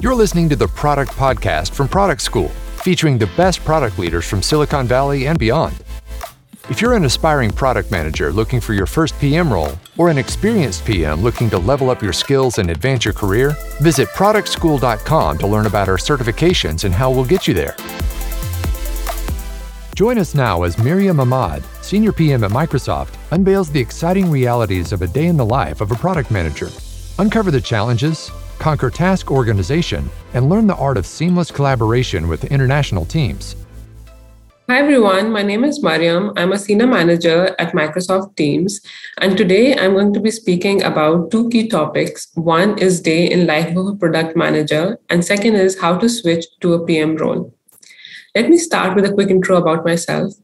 You're listening to the Product Podcast from Product School, featuring the best product leaders from Silicon Valley and beyond. If you're an aspiring product manager looking for your first PM role, or an experienced PM looking to level up your skills and advance your career, visit productschool.com to learn about our certifications and how we'll get you there. Join us now as Maryam Ahmad, Senior PM at Microsoft, unveils the exciting realities of a day in the life of a product manager. Uncover the challenges, conquer task organization, and learn the art of seamless collaboration with international teams. Hi everyone, my name is Maryam. I'm a senior manager at Microsoft Teams, and today I'm going to be speaking about two key topics. One is day in life of a product manager, and second is how to switch to a PM role. Let me start with a quick intro about myself.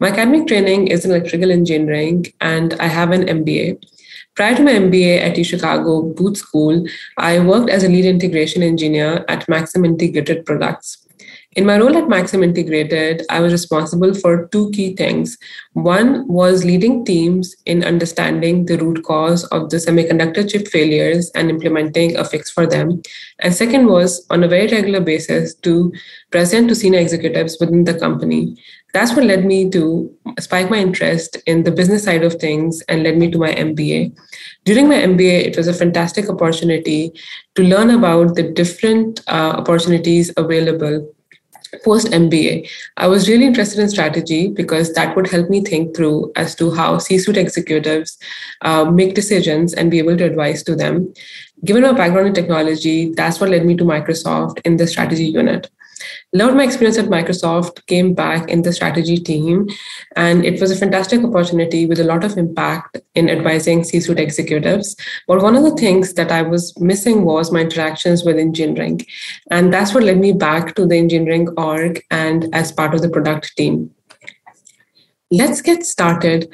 My academic training is in electrical engineering, and I have an MBA. Prior to my MBA at Chicago Booth School, I worked as a lead integration engineer at Maxim Integrated Products. In my role at Maxim Integrated, I was responsible for two key things. One was leading teams in understanding the root cause of the semiconductor chip failures and implementing a fix for them. And second was on a very regular basis to present to senior executives within the company. That's what led me to spike my interest in the business side of things and led me to my MBA. During my MBA, it was a fantastic opportunity to learn about the different uh, opportunities available post MBA, I was really interested in strategy because that would help me think through as to how C suite executives uh, make decisions and be able to advise to them. Given my background in technology, that's what led me to Microsoft in the strategy unit. Of my experience at Microsoft came back in the strategy team, and it was a fantastic opportunity with a lot of impact in advising C suite executives. But one of the things that I was missing was my interactions with engineering. And that's what led me back to the engineering org and as part of the product team. Let's get started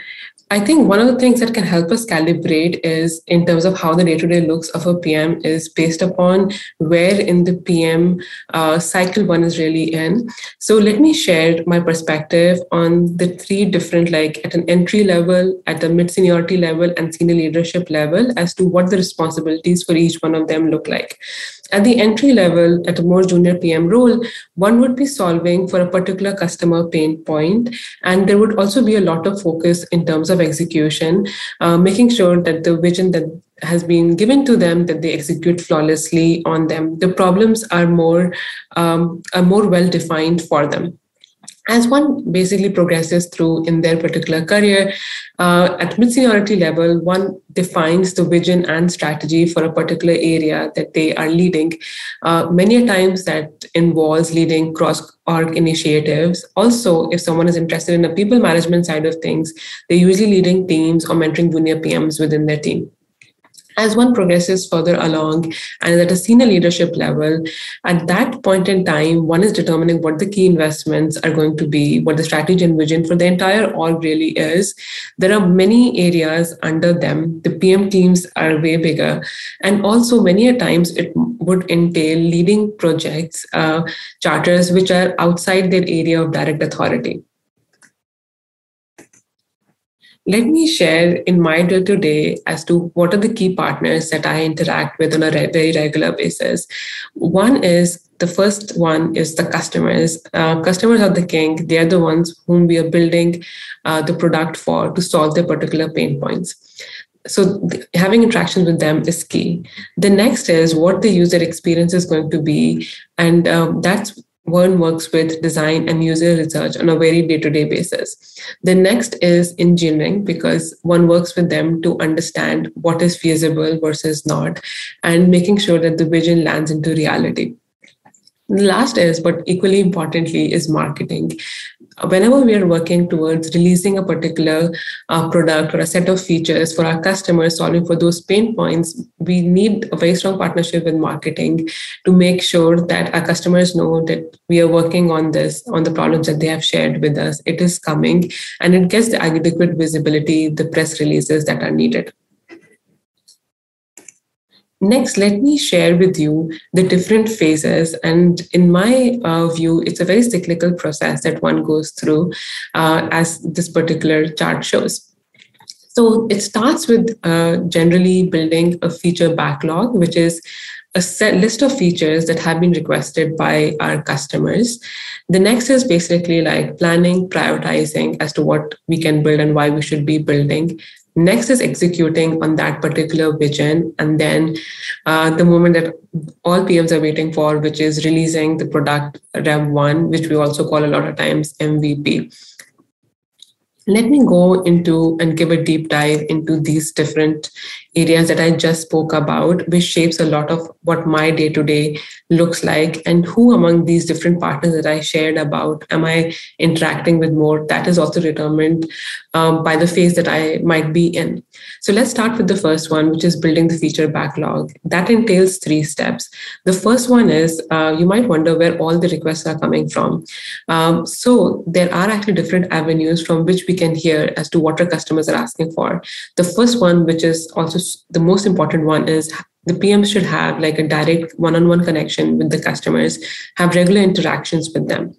I think one of the things that can help us calibrate is in terms of how the day to day looks of a PM is based upon where in the PM uh, cycle one is really in. So let me share my perspective on the three different, like at an entry level, at the mid seniority level, and senior leadership level as to what the responsibilities for each one of them look like. At the entry level, at a more junior PM role, one would be solving for a particular customer pain point, and there would also be a lot of focus in terms of execution, uh, making sure that the vision that has been given to them that they execute flawlessly on them. The problems are more um, are more well defined for them as one basically progresses through in their particular career, uh, at mid seniority level, one defines the vision and strategy for a particular area that they are leading. Uh, many times that involves leading cross org initiatives. Also, if someone is interested in the people management side of things, they're usually leading teams or mentoring junior PMs within their team as one progresses further along and at a senior leadership level, at that point in time, one is determining what the key investments are going to be, what the strategy and vision for the entire org really is. There are many areas under them. The PM teams are way bigger. And also, many a times, it would entail leading projects, uh, charters, which are outside their area of direct authority. Let me share in my day to day as to what are the key partners that I interact with on a re- very regular basis. One is the first one is the customers. Uh, customers are the king. They are the ones whom we are building uh, the product for to solve their particular pain points so th- having interactions with them is key the next is what the user experience is going to be and um, that's one works with design and user research on a very day-to-day basis the next is engineering because one works with them to understand what is feasible versus not and making sure that the vision lands into reality the last is, but equally importantly, is marketing. Whenever we are working towards releasing a particular uh, product or a set of features for our customers, solving for those pain points, we need a very strong partnership with marketing to make sure that our customers know that we are working on this, on the problems that they have shared with us. It is coming and it gets the adequate visibility, the press releases that are needed. Next, let me share with you the different phases. And in my uh, view, it's a very cyclical process that one goes through, uh, as this particular chart shows. So it starts with uh, generally building a feature backlog, which is a set list of features that have been requested by our customers. The next is basically like planning, prioritizing as to what we can build and why we should be building. Next is executing on that particular vision. And then uh, the moment that all PMs are waiting for, which is releasing the product Rev 1, which we also call a lot of times MVP let me go into and give a deep dive into these different areas that I just spoke about, which shapes a lot of what my day to day looks like, and who among these different partners that I shared about am I interacting with more. That is also determined um, by the phase that I might be in. So let's start with the first one, which is building the feature backlog. That entails three steps. The first one is uh, you might wonder where all the requests are coming from. Um, so there are actually different avenues from which we can hear as to what our customers are asking for. The first one, which is also the most important one is the PM should have like a direct one-on-one connection with the customers, have regular interactions with them.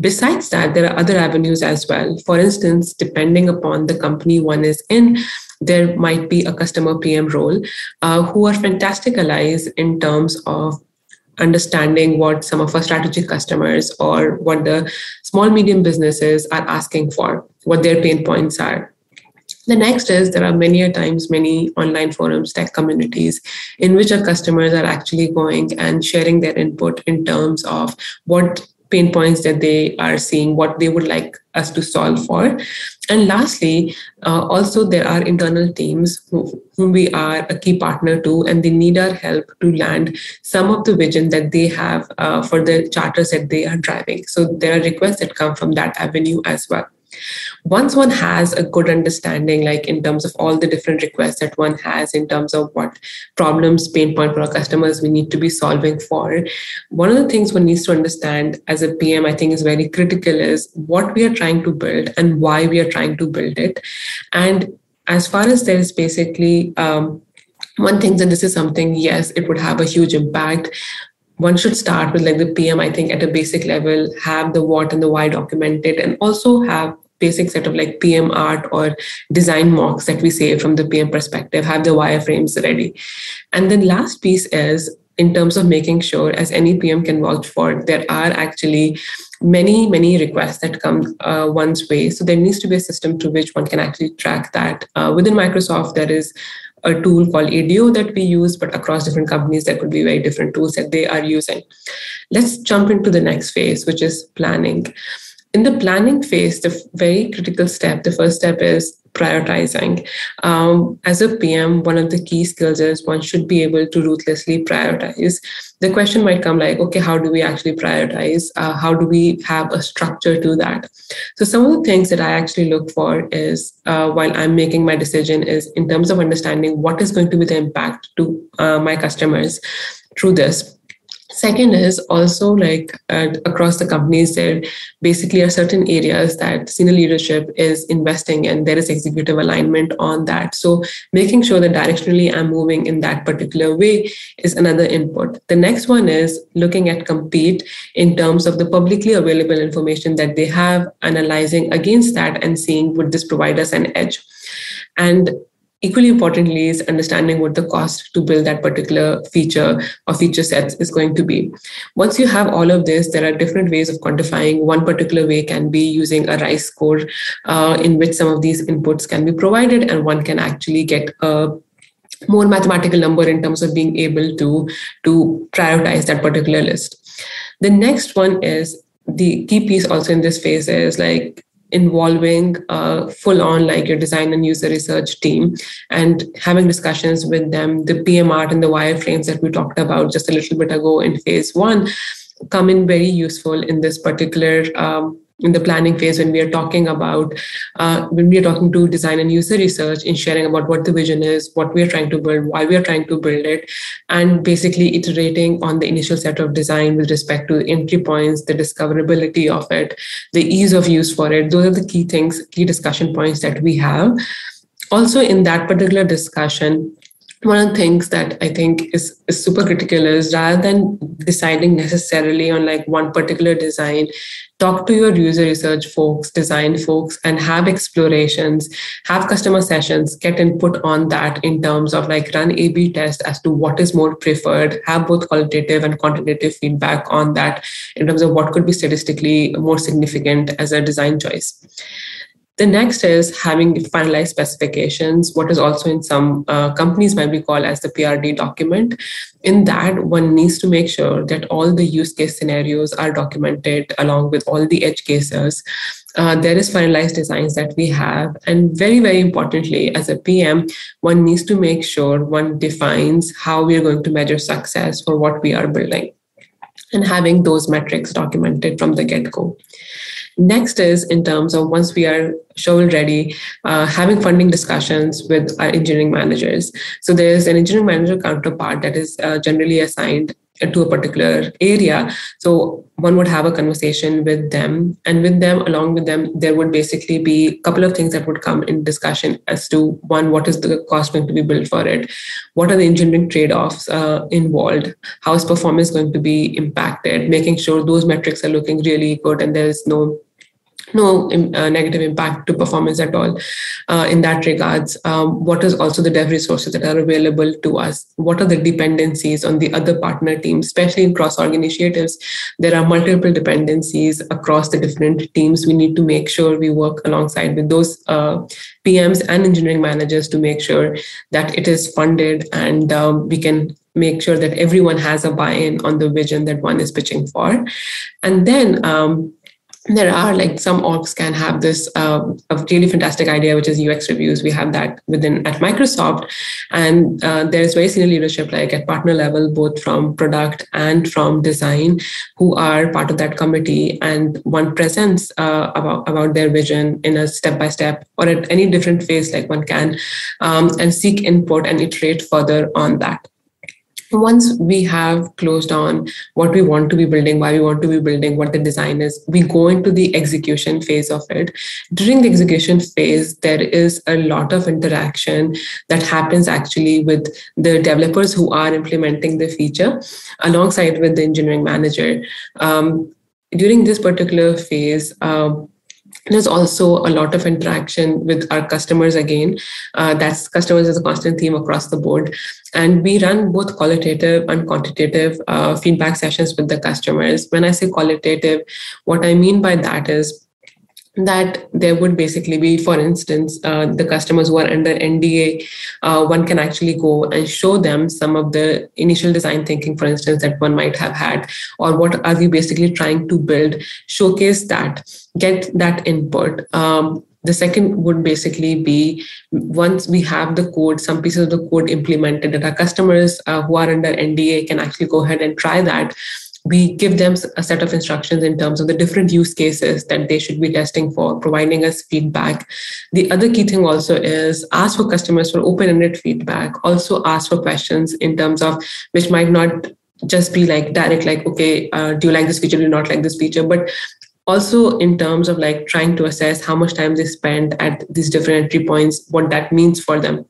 Besides that, there are other avenues as well. For instance, depending upon the company one is in, there might be a customer PM role uh, who are fantastic allies in terms of understanding what some of our strategic customers or what the small medium businesses are asking for, what their pain points are the next is there are many times many online forums, tech communities, in which our customers are actually going and sharing their input in terms of what pain points that they are seeing, what they would like us to solve for. And lastly, uh, also there are internal teams who, whom we are a key partner to, and they need our help to land some of the vision that they have uh, for the charters that they are driving. So there are requests that come from that avenue as well once one has a good understanding like in terms of all the different requests that one has in terms of what problems pain point for our customers we need to be solving for one of the things one needs to understand as a pm i think is very critical is what we are trying to build and why we are trying to build it. And as far as there is basically um, one thing that this is something yes it would have a huge impact. One should start with like the pm i think at a basic level have the what and the why documented and also have basic set of like PM art or design mocks that we say from the PM perspective, have the wireframes ready. And then last piece is in terms of making sure, as any PM can vouch for, there are actually many, many requests that come uh, one's way. So there needs to be a system to which one can actually track that. Uh, within Microsoft, there is a tool called ADO that we use, but across different companies, there could be very different tools that they are using. Let's jump into the next phase, which is planning in the planning phase, the very critical step, the first step is prioritizing. Um, as a PM, one of the key skills is one should be able to ruthlessly prioritize. The question might come like, okay, how do we actually prioritize? Uh, how do we have a structure to that? So some of the things that I actually look for is uh, while I'm making my decision is in terms of understanding what is going to be the impact to uh, my customers through this Second is also like uh, across the companies, there basically are certain areas that senior leadership is investing in. There is executive alignment on that. So making sure that directionally I'm moving in that particular way is another input. The next one is looking at compete in terms of the publicly available information that they have, analyzing against that and seeing would this provide us an edge. And equally importantly is understanding what the cost to build that particular feature or feature sets is going to be. Once you have all of this there are different ways of quantifying. One particular way can be using a rice score uh, in which some of these inputs can be provided and one can actually get a more mathematical number in terms of being able to to prioritize that particular list. The next one is the key piece also in this phase is like involving uh, full on like your design and user research team and having discussions with them. The pm art and the wireframes that we talked about just a little bit ago in phase one come in very useful in this particular um, in the planning phase when we are talking about uh, when we are talking to design and user research in sharing about what the vision is what we are trying to build why we are trying to build it and basically iterating on the initial set of design with respect to entry points the discoverability of it the ease of use for it. Those are the key things key discussion points that we have. Also in that particular discussion one of the things that I think is, is super critical is rather than deciding necessarily on like one particular design, talk to your user research folks, design folks, and have explorations, have customer sessions, get input on that in terms of like run A B test as to what is more preferred, have both qualitative and quantitative feedback on that in terms of what could be statistically more significant as a design choice. The next is having finalized specifications, what is also in some uh, companies might be called as the PRD document. In that, one needs to make sure that all the use case scenarios are documented along with all the edge cases. Uh, there is finalized designs that we have. And very, very importantly, as a PM, one needs to make sure one defines how we are going to measure success for what we are building and having those metrics documented from the get go. Next is in terms of once we are shovel ready, uh, having funding discussions with our engineering managers. So there's an engineering manager counterpart that is uh, generally assigned to a particular area. So one would have a conversation with them, and with them, along with them, there would basically be a couple of things that would come in discussion as to one, what is the cost going to be built for it? What are the engineering trade offs uh, involved? How is performance going to be impacted? Making sure those metrics are looking really good and there's no no uh, negative impact to performance at all uh, in that regards. Um, what is also the dev resources that are available to us? What are the dependencies on the other partner teams especially in cross org initiatives? There are multiple dependencies across the different teams. We need to make sure we work alongside with those uh, pms and engineering managers to make sure that it is funded and um, we can make sure that everyone has a buy-in on the vision that one is pitching for. And then um, there are like some orgs can have this uh, a really fantastic idea which is ux reviews. We have that within at microsoft. And uh, there is very senior leadership like at partner level both from product and from design who are part of that committee and one presents uh, about, about their vision in a step by step or at any different phase like one can um, and seek input and iterate further on that once we have closed on what we want to be building, why we want to be building, what the design is, we go into the execution phase of it. During the execution phase, there is a lot of interaction that happens actually with the developers who are implementing the feature alongside with the engineering manager. Um, during this particular phase, um, there's also a lot of interaction with our customers again. Uh, that's customers is a constant theme across the board. And we run both qualitative and quantitative uh, feedback sessions with the customers. When i say qualitative what i mean by that is that there would basically be, for instance, uh, the customers who are under NDA, uh, one can actually go and show them some of the initial design thinking, for instance, that one might have had, or what are we basically trying to build, showcase that, get that input. Um, the second would basically be once we have the code, some pieces of the code implemented, that our customers uh, who are under NDA can actually go ahead and try that we give them a set of instructions in terms of the different use cases that they should be testing for, providing us feedback. The other key thing also is ask for customers for open ended feedback, also ask for questions in terms of which might not just be like direct, like, okay, uh, do you like this feature, do you not like this feature? But also in terms of like trying to assess how much time they spend at these different entry points, what that means for them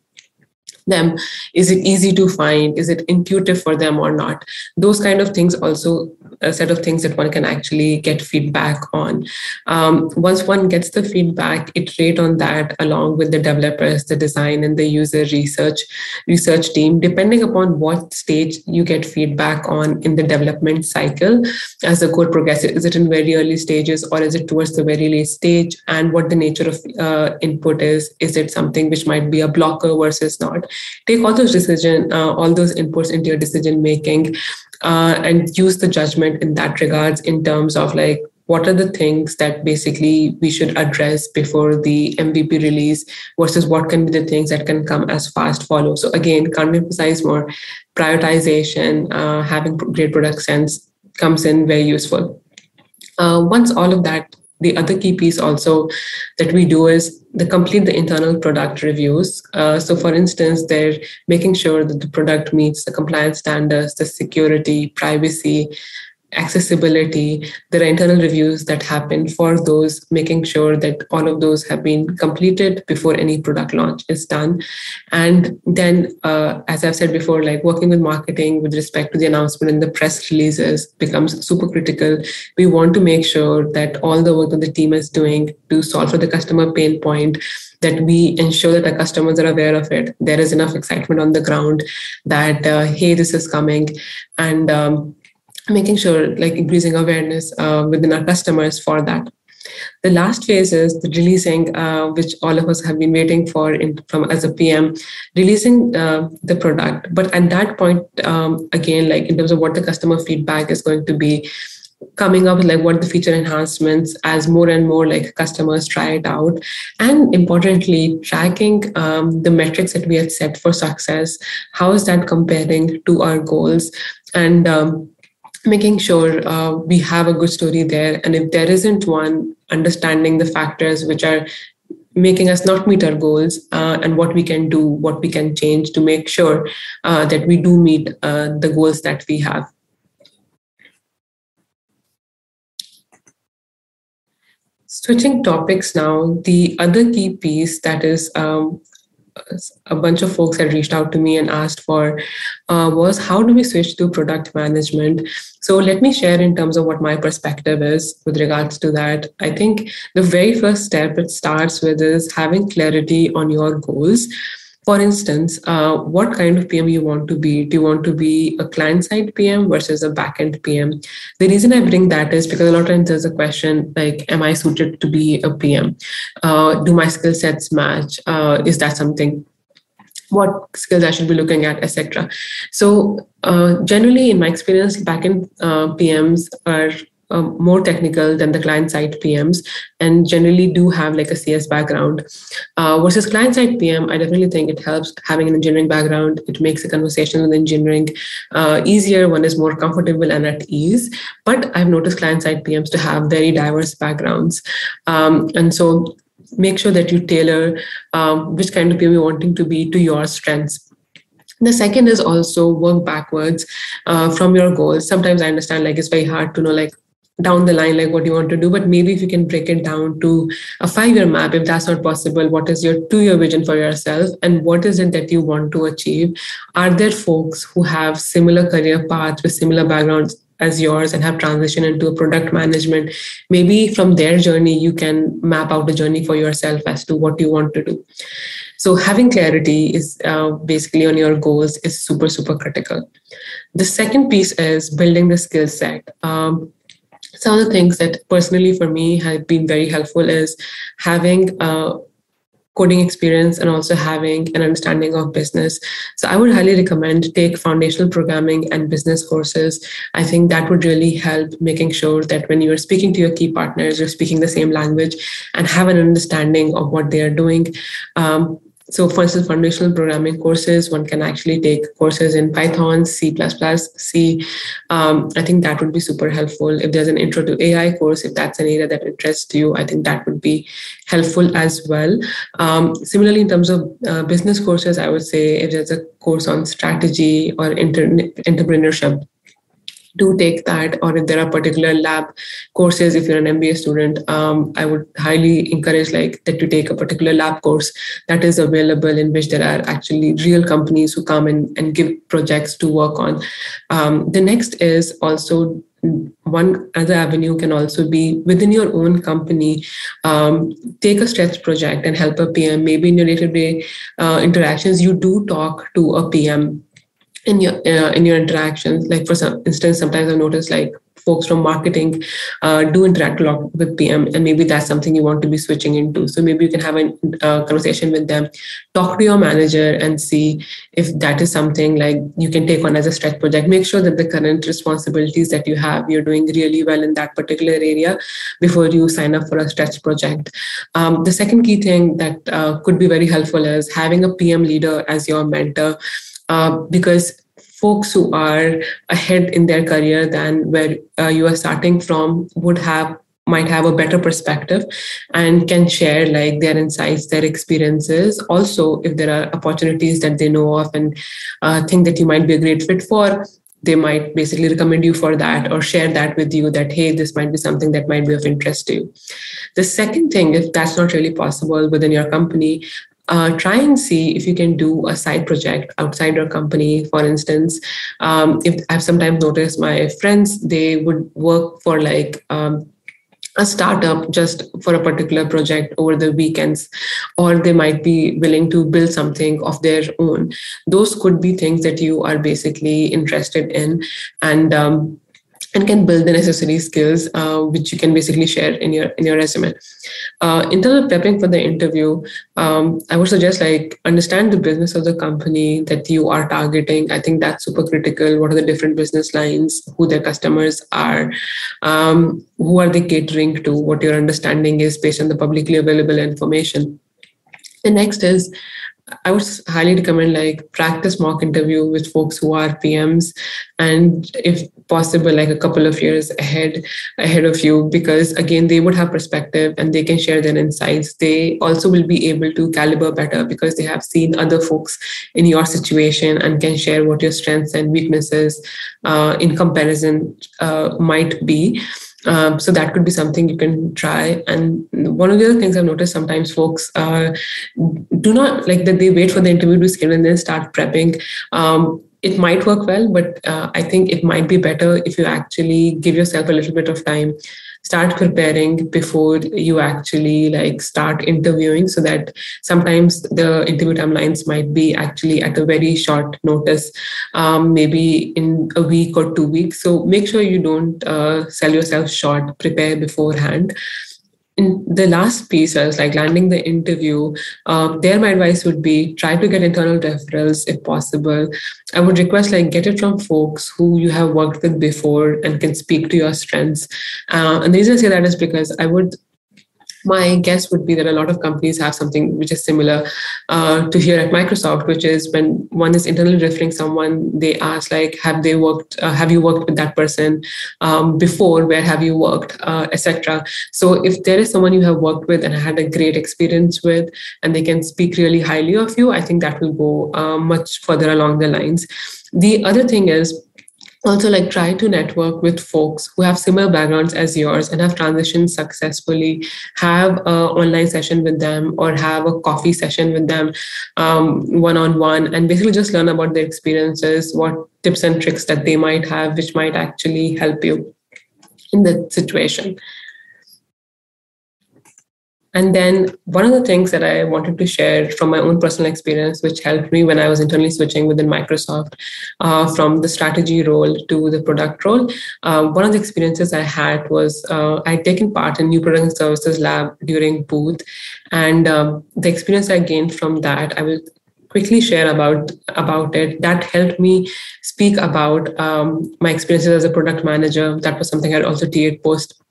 them? Is it easy to find? Is it intuitive for them or not? Those kind of things also a set of things that one can actually get feedback on. Um, once one gets the feedback iterate on that along with the developers the design and the user research research team depending upon what stage you get feedback on in the development cycle. As the code progresses is it in very early stages or is it towards the very late stage? And what the nature of uh, input is is it something which might be a blocker versus not? Take all those decision uh, all those inputs into your decision making uh, and use the judgment in that regards in terms of like what are the things that basically we should address before the MVP release versus what can be the things that can come as fast follow. So again, can't emphasize more prioritization, uh, having great product sense comes in very useful. Uh, once all of that the other key piece also that we do is the complete the internal product reviews. Uh, so, for instance, they're making sure that the product meets the compliance standards, the security, privacy, accessibility, there are internal reviews that happen for those, making sure that all of those have been completed before any product launch is done. And then, uh, as I've said before, like working with marketing with respect to the announcement and the press releases becomes super critical. We want to make sure that all the work that the team is doing to solve for the customer pain point that we ensure that our customers are aware of it. There is enough excitement on the ground that, uh, hey, this is coming. And um, making sure like increasing awareness uh, within our customers for that. The last phase is the releasing uh, which all of us have been waiting for in, from as a pm releasing uh, the product. But at that point um, again like in terms of what the customer feedback is going to be coming up with like what the feature enhancements as more and more like customers try it out. And importantly tracking um, the metrics that we had set for success how is that comparing to our goals? And um, making sure uh, we have a good story there. And if there isn't one, understanding the factors which are making us not meet our goals uh, and what we can do, what we can change to make sure uh, that we do meet uh, the goals that we have. Switching topics now, the other key piece that is um, a bunch of folks had reached out to me and asked for uh, was how do we switch to product management? So let me share in terms of what my perspective is with regards to that. I think the very first step it starts with is having clarity on your goals for instance, uh, what kind of PM you want to be? Do you want to be a client side PM versus a backend PM? The reason I bring that is because a lot of times there's a question like, am I suited to be a PM? Uh, do my skill sets match? Uh, is that something? What skills I should be looking at, etc. So, uh, generally, in my experience, backend uh, PMs are um, more technical than the client side PMs and generally do have like a CS background. Uh, versus client side PM, I definitely think it helps having an engineering background. It makes the conversation with engineering uh, easier. One is more comfortable and at ease. But I've noticed client side PMs to have very diverse backgrounds. Um, and so make sure that you tailor um, which kind of PM you're wanting to be to your strengths the second is also work backwards uh, from your goals sometimes i understand like it's very hard to know like down the line like what you want to do. But maybe if you can break it down to a five year map if that's not possible what is your two year vision for yourself? And what is it that you want to achieve? Are there folks who have similar career paths with similar backgrounds as yours and have transitioned into product management? Maybe from their journey you can map out a journey for yourself as to what you want to do. So having clarity is uh, basically on your goals is super super critical. The second piece is building the skill set. Um, some of the things that personally for me have been very helpful is having a coding experience and also having an understanding of business. So i would highly recommend take foundational programming and business courses. I think that would really help making sure that when you're speaking to your key partners you're speaking the same language and have an understanding of what they are doing. Um, so, for instance, foundational programming courses, one can actually take courses in Python, C++, C. Um, I think that would be super helpful. If there's an intro to AI course, if that's an area that interests you, I think that would be helpful as well. Um, similarly, in terms of uh, business courses, I would say if there's a course on strategy or inter- entrepreneurship, do take that or if there are particular lab courses if you're an mba student um, i would highly encourage like that to take a particular lab course that is available in which there are actually real companies who come in and give projects to work on. Um, the next is also one other avenue can also be within your own company um, take a stretch project and help a pm maybe in your day-to-day uh, interactions you do talk to a pm in your uh, in your interactions? Like for some instance sometimes i've noticed like folks from marketing uh, do interact a lot with pm and maybe that's something you want to be switching into. So maybe you can have a uh, conversation with them talk to your manager and see if that is something like you can take on as a stretch project. Make sure that the current responsibilities that you have you're doing really well in that particular area before you sign up for a stretch project. Um, the second key thing that uh, could be very helpful is having a pm leader as your mentor uh, because folks who are ahead in their career than where uh, you are starting from would have might have a better perspective and can share like their insights their experiences. Also if there are opportunities that they know of and uh, think that you might be a great fit for they might basically recommend you for that or share that with you that hey this might be something that might be of interest to you. The second thing if that's not really possible within your company uh, try and see if you can do a side project outside your company. For instance um, if i've sometimes noticed my friends they would work for like um, a startup just for a particular project over the weekends or they might be willing to build something of their own. Those could be things that you are basically interested in. And um, and can build the necessary skills uh, which you can basically share in your in your resume. Uh, in terms of prepping for the interview um, i would suggest like understand the business of the company that you are targeting. I think that's super critical. What are the different business lines who their customers are um, who are they catering to what your understanding is based on the publicly available information. The next is I would highly recommend like practice mock interview with folks who are PMs and if possible like a couple of years ahead ahead of you because again they would have perspective and they can share their insights. They also will be able to caliber better because they have seen other folks in your situation and can share what your strengths and weaknesses uh, in comparison uh, might be um, so that could be something you can try. And one of the other things I've noticed sometimes folks uh, do not like that they wait for the interview to schedule and then start prepping. Um, it might work well, but uh, I think it might be better if you actually give yourself a little bit of time start preparing before you actually like start interviewing so that sometimes the interview timelines might be actually at a very short notice um, maybe in a week or two weeks. So make sure you don't uh, sell yourself short. Prepare beforehand in the last piece, I was like landing the interview. Um, there, my advice would be try to get internal referrals if possible. I would request like get it from folks who you have worked with before and can speak to your strengths. Uh, and the reason I say that is because I would my guess would be that a lot of companies have something which is similar uh, to here at Microsoft, which is when one is internally referring someone, they ask like, have they worked, uh, have you worked with that person um, before? Where have you worked, uh, etc. So if there is someone you have worked with and had a great experience with, and they can speak really highly of you, I think that will go uh, much further along the lines. The other thing is also like try to network with folks who have similar backgrounds as yours and have transitioned successfully have an online session with them or have a coffee session with them um, one-on-one and basically just learn about their experiences what tips and tricks that they might have which might actually help you in the situation and then one of the things that I wanted to share from my own personal experience, which helped me when I was internally switching within Microsoft uh, from the strategy role to the product role, uh, one of the experiences I had was uh, I had taken part in New Product and Services Lab during Booth. And um, the experience I gained from that, I will quickly share about about it that helped me speak about um, my experiences as a product manager that was something i'd also ta post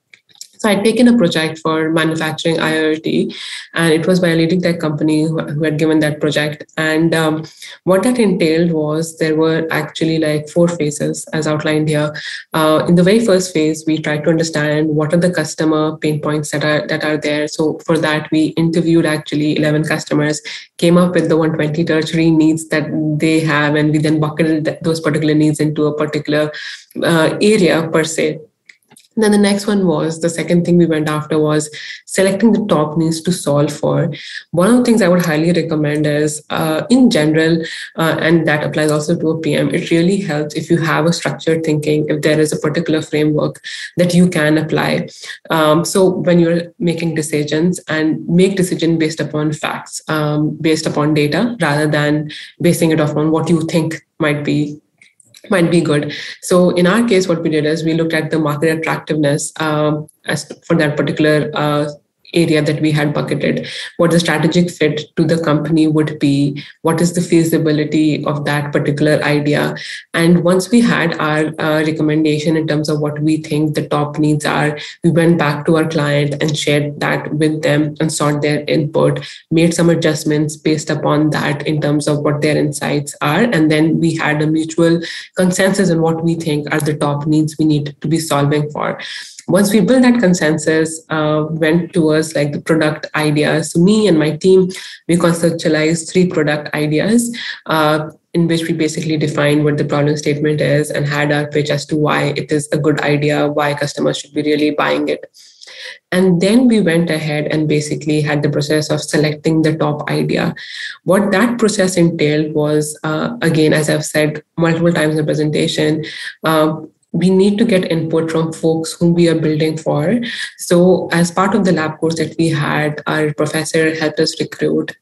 so I'd taken a project for manufacturing IoT, and it was by a leading tech company who, had given that project. And um, what that entailed was there were actually like four phases, as outlined here. Uh, in the very first phase, we tried to understand what are the customer pain points that are that are there. So for that, we interviewed actually 11 customers, came up with the 120 tertiary needs that they have, and we then bucketed those particular needs into a particular uh, area per se then the next one was the second thing we went after was selecting the top needs to solve for. One of the things I would highly recommend is, uh, in general, uh, and that applies also to a PM, it really helps if you have a structured thinking, if there is a particular framework that you can apply. Um, so when you're making decisions and make decision based upon facts, um, based upon data, rather than basing it off on what you think might be might be good. So in our case, what we did is we looked at the market attractiveness um, as for that particular uh, area that we had bucketed, what the strategic fit to the company would be, what is the feasibility of that particular idea. And once we had our uh, recommendation in terms of what we think the top needs are, we went back to our client and shared that with them and sought their input, made some adjustments based upon that in terms of what their insights are. And then we had a mutual consensus on what we think are the top needs we need to be solving for. Once we built that consensus, uh, went towards like the product ideas. So me and my team, we conceptualized three product ideas. Uh, in which we basically defined what the problem statement is and had our pitch as to why it is a good idea, why customers should be really buying it. And then we went ahead and basically had the process of selecting the top idea. What that process entailed was, uh, again, as I've said multiple times in the presentation, uh, we need to get input from folks whom we are building for. So, as part of the lab course that we had, our professor helped us recruit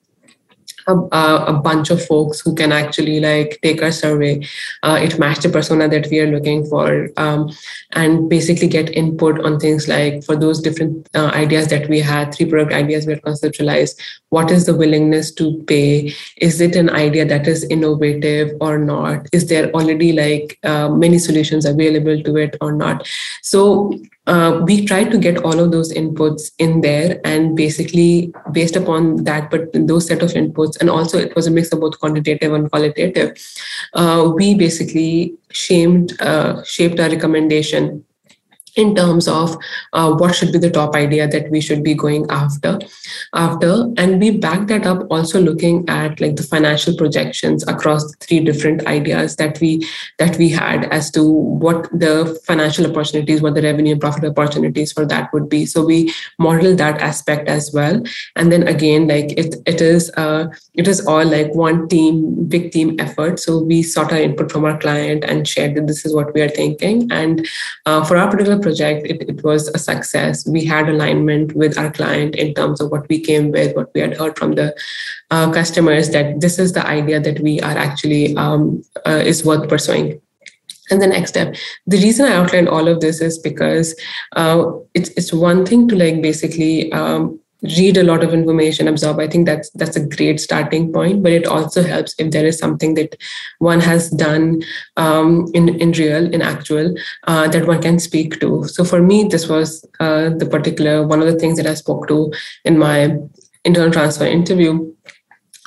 a, a, bunch of folks who can actually like take our survey. Uh, it matched the persona that we are looking for um, and basically get input on things like for those different uh, ideas that we had three product ideas we had conceptualized what is the willingness to pay? Is it an idea that is innovative or not? Is there already like uh, many solutions available to it or not? So uh, we tried to get all of those inputs in there and basically based upon that but those set of inputs and also it was a mix of both quantitative and qualitative uh, we basically shamed, uh, shaped our recommendation in terms of uh, what should be the top idea that we should be going after after. And we back that up also looking at like the financial projections across three different ideas that we that we had as to what the financial opportunities what the revenue and profit opportunities for that would be. So we modeled that aspect as well. And then again like it it is uh it is all like one team big team effort. So we sought our input from our client and shared that this is what we are thinking. And uh, for our particular project, it, it was a success. We had alignment with our client in terms of what we came with, what we had heard from the uh, customers that this is the idea that we are actually um, uh, is worth pursuing. And the next step, the reason I outlined all of this is because uh, it's it's one thing to like basically um, read a lot of information absorb. I think that's that's a great starting point but it also helps if there is something that one has done um, in in real in actual uh, that one can speak to. So for me this was uh, the particular one of the things that i spoke to in my internal transfer interview.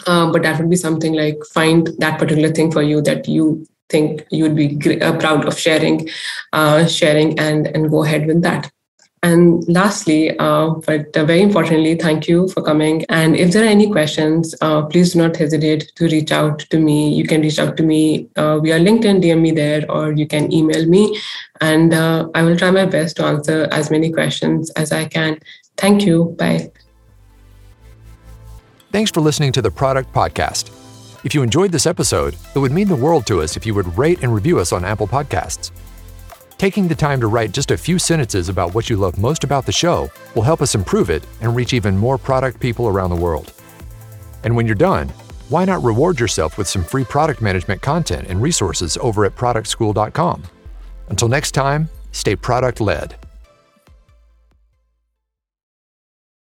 Uh, but that would be something like find that particular thing for you that you think you would be uh, proud of sharing uh, sharing and and go ahead with that and lastly, uh, but uh, very importantly, thank you for coming. And if there are any questions, uh, please do not hesitate to reach out to me. You can reach out to me uh, via LinkedIn, DM me there, or you can email me. And uh, I will try my best to answer as many questions as I can. Thank you. Bye. Thanks for listening to the Product Podcast. If you enjoyed this episode, it would mean the world to us if you would rate and review us on Apple Podcasts. Taking the time to write just a few sentences about what you love most about the show will help us improve it and reach even more product people around the world. And when you're done, why not reward yourself with some free product management content and resources over at productschool.com? Until next time, stay product led.